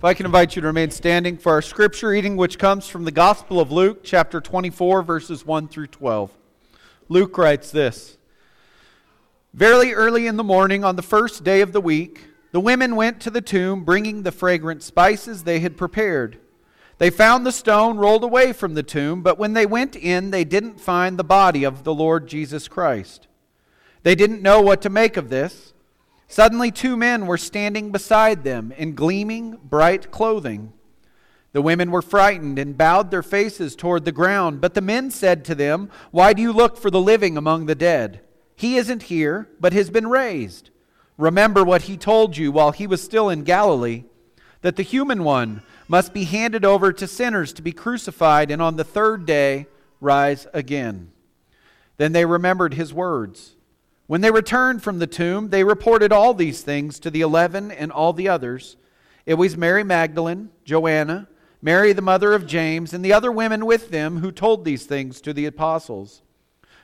If I can invite you to remain standing for our scripture reading, which comes from the Gospel of Luke, chapter 24, verses 1 through 12. Luke writes this Very early in the morning, on the first day of the week, the women went to the tomb, bringing the fragrant spices they had prepared. They found the stone rolled away from the tomb, but when they went in, they didn't find the body of the Lord Jesus Christ. They didn't know what to make of this. Suddenly, two men were standing beside them in gleaming, bright clothing. The women were frightened and bowed their faces toward the ground. But the men said to them, Why do you look for the living among the dead? He isn't here, but has been raised. Remember what he told you while he was still in Galilee that the human one must be handed over to sinners to be crucified, and on the third day rise again. Then they remembered his words. When they returned from the tomb, they reported all these things to the eleven and all the others. It was Mary Magdalene, Joanna, Mary the mother of James, and the other women with them who told these things to the apostles.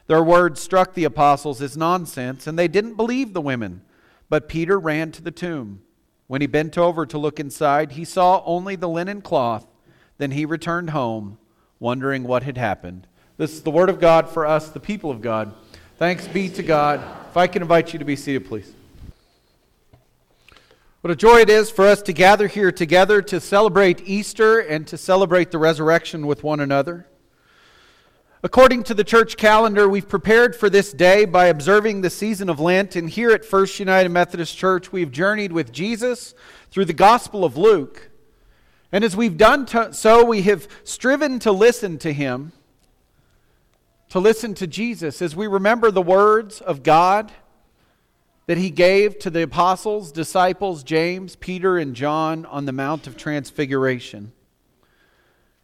Their words struck the apostles as nonsense, and they didn't believe the women. But Peter ran to the tomb. When he bent over to look inside, he saw only the linen cloth. Then he returned home, wondering what had happened. This is the word of God for us, the people of God. Thanks be to God. If I can invite you to be seated, please. What a joy it is for us to gather here together to celebrate Easter and to celebrate the resurrection with one another. According to the church calendar, we've prepared for this day by observing the season of Lent, and here at First United Methodist Church, we've journeyed with Jesus through the Gospel of Luke. And as we've done so, we have striven to listen to him to listen to Jesus as we remember the words of God that he gave to the apostles, disciples, James, Peter, and John on the Mount of Transfiguration.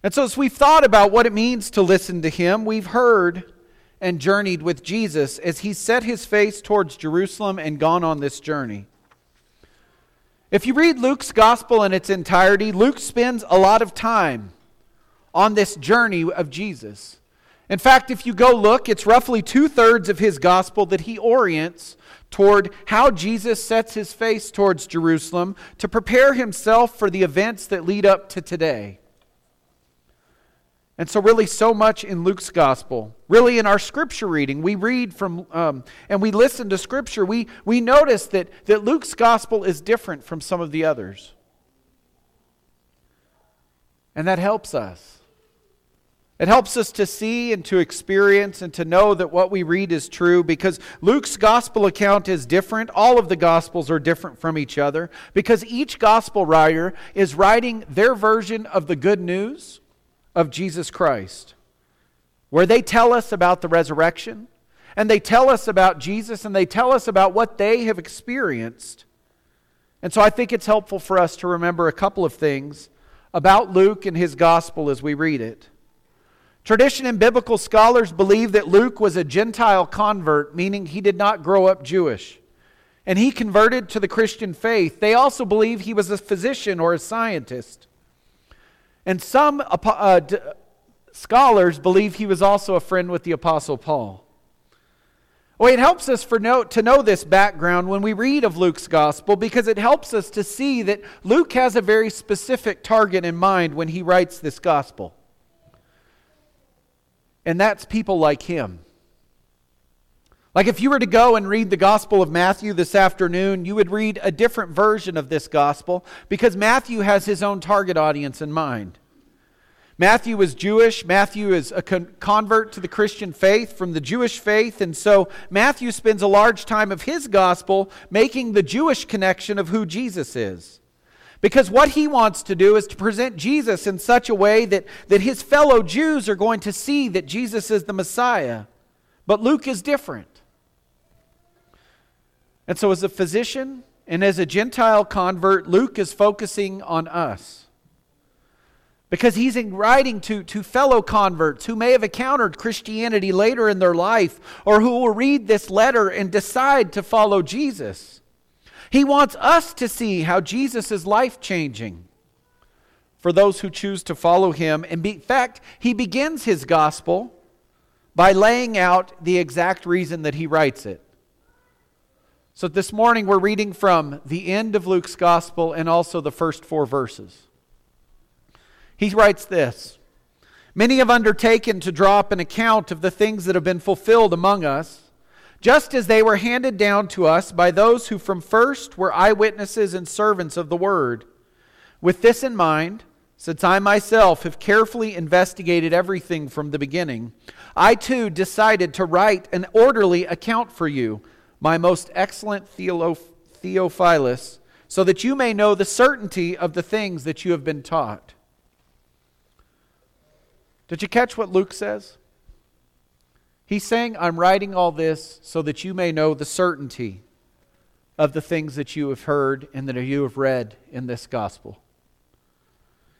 And so, as we've thought about what it means to listen to him, we've heard and journeyed with Jesus as he set his face towards Jerusalem and gone on this journey. If you read Luke's gospel in its entirety, Luke spends a lot of time on this journey of Jesus. In fact, if you go look, it's roughly two thirds of his gospel that he orients toward how Jesus sets his face towards Jerusalem to prepare himself for the events that lead up to today. And so, really, so much in Luke's gospel, really in our scripture reading, we read from um, and we listen to scripture, we, we notice that, that Luke's gospel is different from some of the others. And that helps us. It helps us to see and to experience and to know that what we read is true because Luke's gospel account is different. All of the gospels are different from each other because each gospel writer is writing their version of the good news of Jesus Christ, where they tell us about the resurrection and they tell us about Jesus and they tell us about what they have experienced. And so I think it's helpful for us to remember a couple of things about Luke and his gospel as we read it. Tradition and biblical scholars believe that Luke was a Gentile convert, meaning he did not grow up Jewish. And he converted to the Christian faith. They also believe he was a physician or a scientist. And some uh, d- scholars believe he was also a friend with the Apostle Paul. Well, it helps us for know, to know this background when we read of Luke's gospel because it helps us to see that Luke has a very specific target in mind when he writes this gospel. And that's people like him. Like if you were to go and read the Gospel of Matthew this afternoon, you would read a different version of this Gospel because Matthew has his own target audience in mind. Matthew was Jewish. Matthew is a con- convert to the Christian faith from the Jewish faith. And so Matthew spends a large time of his gospel making the Jewish connection of who Jesus is. Because what he wants to do is to present Jesus in such a way that, that his fellow Jews are going to see that Jesus is the Messiah. But Luke is different. And so, as a physician and as a Gentile convert, Luke is focusing on us. Because he's writing to, to fellow converts who may have encountered Christianity later in their life or who will read this letter and decide to follow Jesus. He wants us to see how Jesus is life changing for those who choose to follow him. In fact, he begins his gospel by laying out the exact reason that he writes it. So this morning we're reading from the end of Luke's gospel and also the first four verses. He writes this Many have undertaken to draw up an account of the things that have been fulfilled among us, just as they were handed down to us by those who from first were eyewitnesses and servants of the word. With this in mind, since I myself have carefully investigated everything from the beginning, I too decided to write an orderly account for you my most excellent Theophilus, so that you may know the certainty of the things that you have been taught. Did you catch what Luke says? He's saying, I'm writing all this so that you may know the certainty of the things that you have heard and that you have read in this gospel.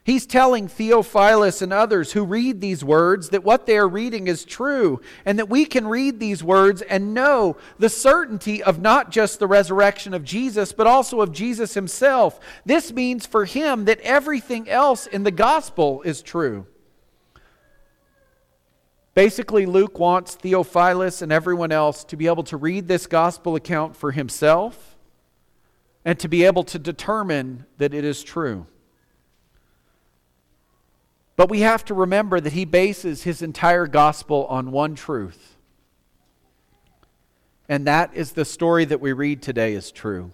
He's telling Theophilus and others who read these words that what they are reading is true, and that we can read these words and know the certainty of not just the resurrection of Jesus, but also of Jesus himself. This means for him that everything else in the gospel is true. Basically, Luke wants Theophilus and everyone else to be able to read this gospel account for himself and to be able to determine that it is true. But we have to remember that he bases his entire gospel on one truth. And that is the story that we read today is true.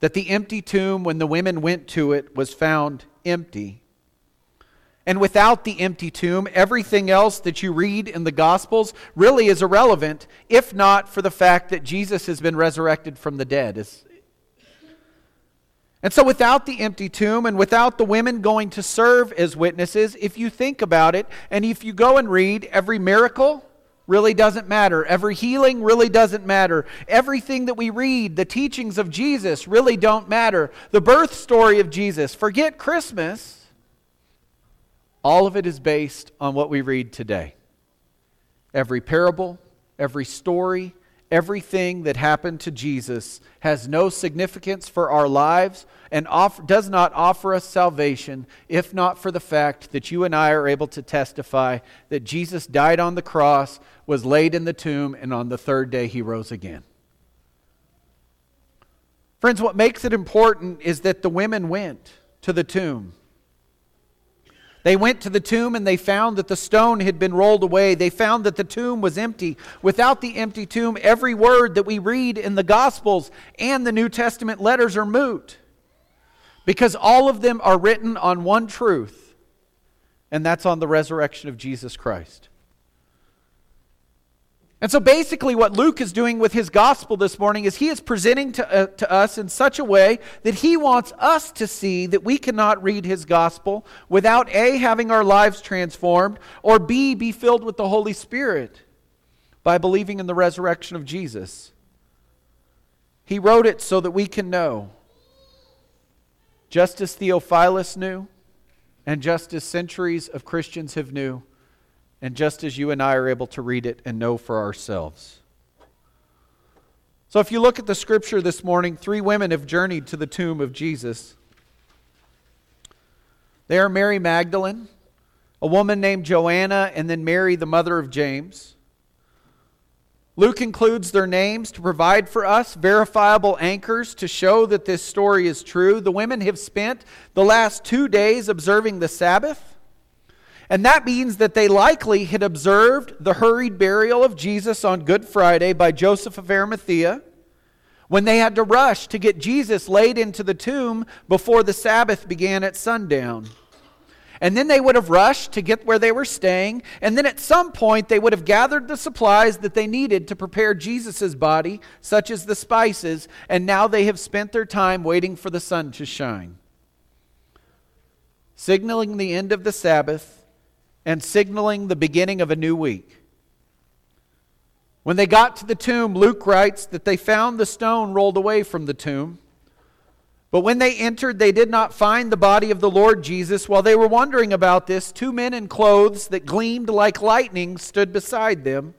That the empty tomb, when the women went to it, was found empty. And without the empty tomb, everything else that you read in the Gospels really is irrelevant, if not for the fact that Jesus has been resurrected from the dead. And so, without the empty tomb and without the women going to serve as witnesses, if you think about it, and if you go and read, every miracle really doesn't matter. Every healing really doesn't matter. Everything that we read, the teachings of Jesus really don't matter. The birth story of Jesus, forget Christmas. All of it is based on what we read today. Every parable, every story, everything that happened to Jesus has no significance for our lives and off, does not offer us salvation if not for the fact that you and I are able to testify that Jesus died on the cross, was laid in the tomb, and on the third day he rose again. Friends, what makes it important is that the women went to the tomb. They went to the tomb and they found that the stone had been rolled away. They found that the tomb was empty. Without the empty tomb, every word that we read in the Gospels and the New Testament letters are moot. Because all of them are written on one truth, and that's on the resurrection of Jesus Christ. And so basically, what Luke is doing with his gospel this morning is he is presenting to, uh, to us in such a way that he wants us to see that we cannot read his gospel without A, having our lives transformed, or B, be filled with the Holy Spirit by believing in the resurrection of Jesus. He wrote it so that we can know. Just as Theophilus knew, and just as centuries of Christians have knew and just as you and I are able to read it and know for ourselves. So, if you look at the scripture this morning, three women have journeyed to the tomb of Jesus. They are Mary Magdalene, a woman named Joanna, and then Mary, the mother of James. Luke includes their names to provide for us verifiable anchors to show that this story is true. The women have spent the last two days observing the Sabbath. And that means that they likely had observed the hurried burial of Jesus on Good Friday by Joseph of Arimathea when they had to rush to get Jesus laid into the tomb before the Sabbath began at sundown. And then they would have rushed to get where they were staying. And then at some point, they would have gathered the supplies that they needed to prepare Jesus' body, such as the spices. And now they have spent their time waiting for the sun to shine. Signaling the end of the Sabbath, and signaling the beginning of a new week. When they got to the tomb, Luke writes that they found the stone rolled away from the tomb. But when they entered, they did not find the body of the Lord Jesus. While they were wondering about this, two men in clothes that gleamed like lightning stood beside them.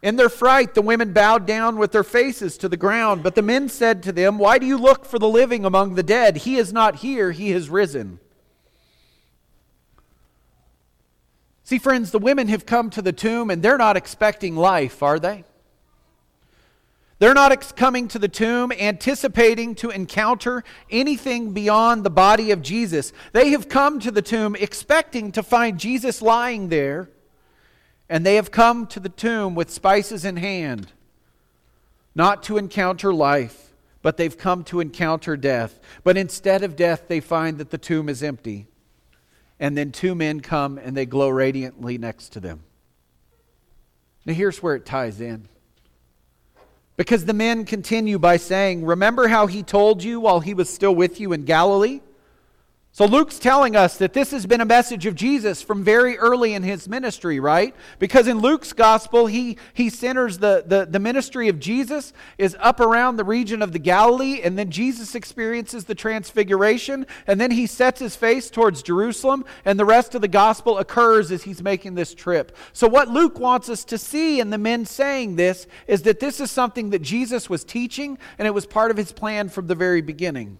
In their fright, the women bowed down with their faces to the ground. But the men said to them, Why do you look for the living among the dead? He is not here, he has risen. See, friends, the women have come to the tomb and they're not expecting life, are they? They're not ex- coming to the tomb anticipating to encounter anything beyond the body of Jesus. They have come to the tomb expecting to find Jesus lying there, and they have come to the tomb with spices in hand, not to encounter life, but they've come to encounter death. But instead of death, they find that the tomb is empty. And then two men come and they glow radiantly next to them. Now, here's where it ties in. Because the men continue by saying, Remember how he told you while he was still with you in Galilee? So Luke's telling us that this has been a message of Jesus from very early in his ministry, right? Because in Luke's gospel, he, he centers the, the, the ministry of Jesus is up around the region of the Galilee, and then Jesus experiences the transfiguration, and then he sets his face towards Jerusalem, and the rest of the gospel occurs as he's making this trip. So what Luke wants us to see in the men saying this is that this is something that Jesus was teaching, and it was part of his plan from the very beginning.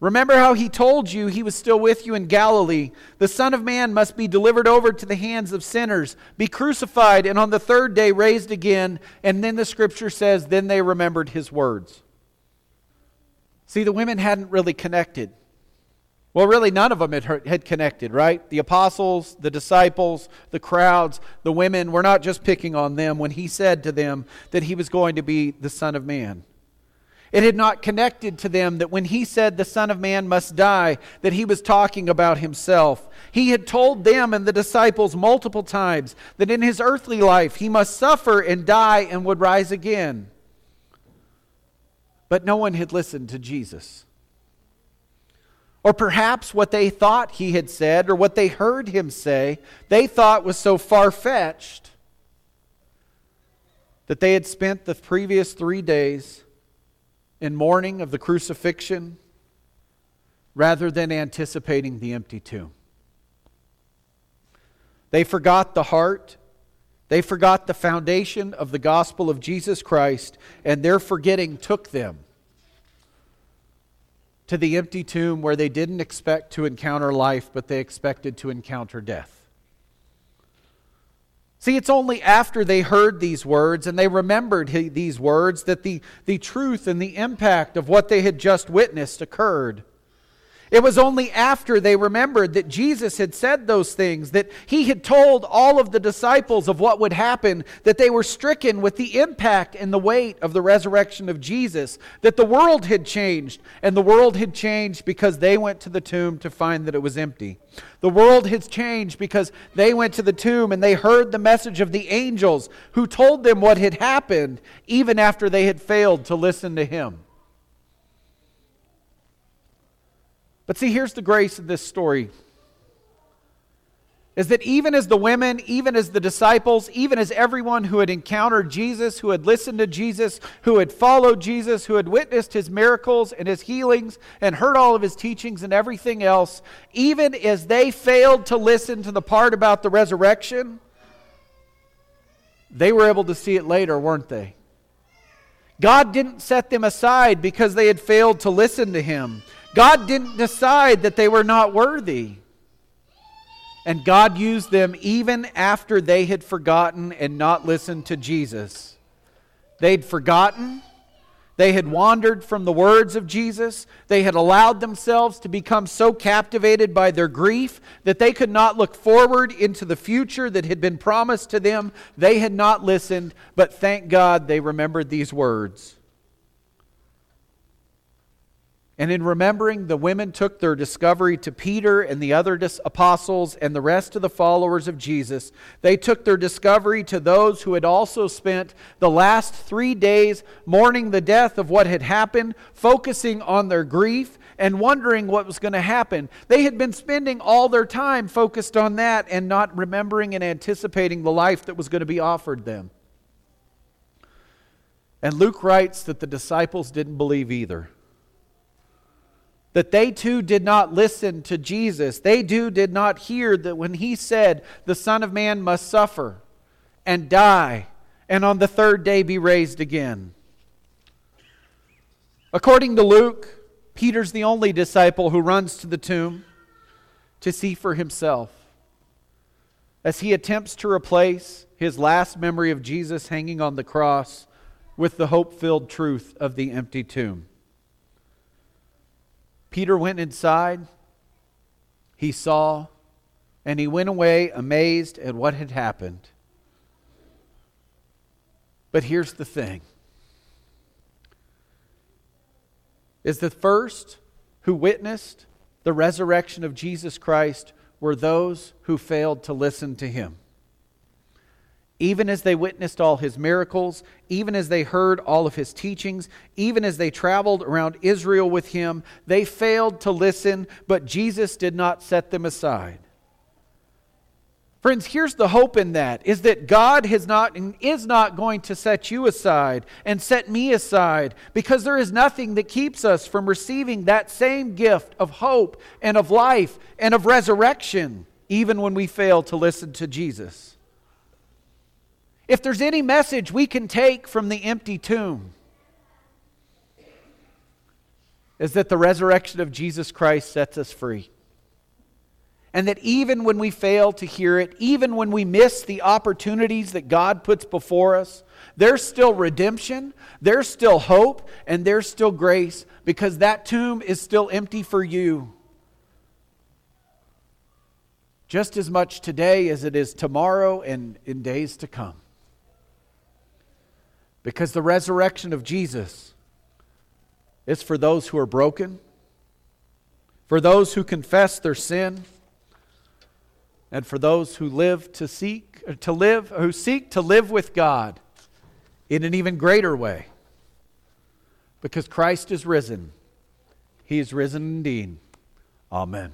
Remember how he told you he was still with you in Galilee. The Son of Man must be delivered over to the hands of sinners, be crucified, and on the third day raised again. And then the scripture says, then they remembered his words. See, the women hadn't really connected. Well, really, none of them had, connected, right? The apostles, the disciples, the crowds, the women, we're not just picking on them when he said to them that he was going to be the Son of Man. It had not connected to them that when he said the Son of Man must die, that he was talking about himself. He had told them and the disciples multiple times that in his earthly life he must suffer and die and would rise again. But no one had listened to Jesus. Or perhaps what they thought he had said or what they heard him say, they thought was so far fetched that they had spent the previous three days in mourning of the crucifixion rather than anticipating the empty tomb. They forgot the heart. They forgot the foundation of the gospel of Jesus Christ, and their forgetting took them to the empty tomb where they didn't expect to encounter life, but they expected to encounter death. See, it's only after they heard these words and they remembered these words that the, the truth and the impact of what they had just witnessed occurred. It was only after they remembered that Jesus had said those things, that he had told all of the disciples of what would happen, that they were stricken with the impact and the weight of the resurrection of Jesus, that the world had changed, and the world had changed because they went to the tomb to find that it was empty. The world has changed because they went to the tomb and they heard the message of the angels who told them what had happened, even after they had failed to listen to him. But see, here's the grace of this story is that even as the women, even as the disciples, even as everyone who had encountered Jesus, who had listened to Jesus, who had followed Jesus, who had witnessed his miracles and his healings and heard all of his teachings and everything else, even as they failed to listen to the part about the resurrection, they were able to see it later, weren't they? God didn't set them aside because they had failed to listen to him. God didn't decide that they were not worthy. And God used them even after they had forgotten and not listened to Jesus. They'd forgotten. They had wandered from the words of Jesus. They had allowed themselves to become so captivated by their grief that they could not look forward into the future that had been promised to them. They had not listened, but thank God they remembered these words. And in remembering, the women took their discovery to Peter and the other apostles and the rest of the followers of Jesus. They took their discovery to those who had also spent the last three days mourning the death of what had happened, focusing on their grief and wondering what was going to happen. They had been spending all their time focused on that and not remembering and anticipating the life that was going to be offered them. And Luke writes that the disciples didn't believe either that they too did not listen to Jesus. They too did not hear that when he said, The Son of Man must suffer and die, and on the third day be raised again. According to Luke, Peter's the only disciple who runs to the tomb to see for himself. As he attempts to replace his last memory of Jesus hanging on the cross with the hope filled truth of the empty tomb. Peter went inside, he saw, and he went away amazed at what had happened. But here's the thing is the first who witnessed the resurrection of Jesus Christ were those who failed to listen to him. Even as they witnessed all his miracles, even as they heard all of his teachings, even as they traveled around Israel with him, they failed to listen, but Jesus did not set them aside. Friends, here's the hope in that is that God has not and is not going to set you aside and set me aside because there is nothing that keeps us from receiving that same gift of hope and of life and of resurrection even when we fail to listen to Jesus. If there's any message we can take from the empty tomb is that the resurrection of Jesus Christ sets us free. And that even when we fail to hear it, even when we miss the opportunities that God puts before us, there's still redemption, there's still hope, and there's still grace because that tomb is still empty for you. Just as much today as it is tomorrow and in days to come. Because the resurrection of Jesus is for those who are broken, for those who confess their sin and for those who live to seek to live who seek to live with God in an even greater way. Because Christ is risen. He is risen indeed. Amen.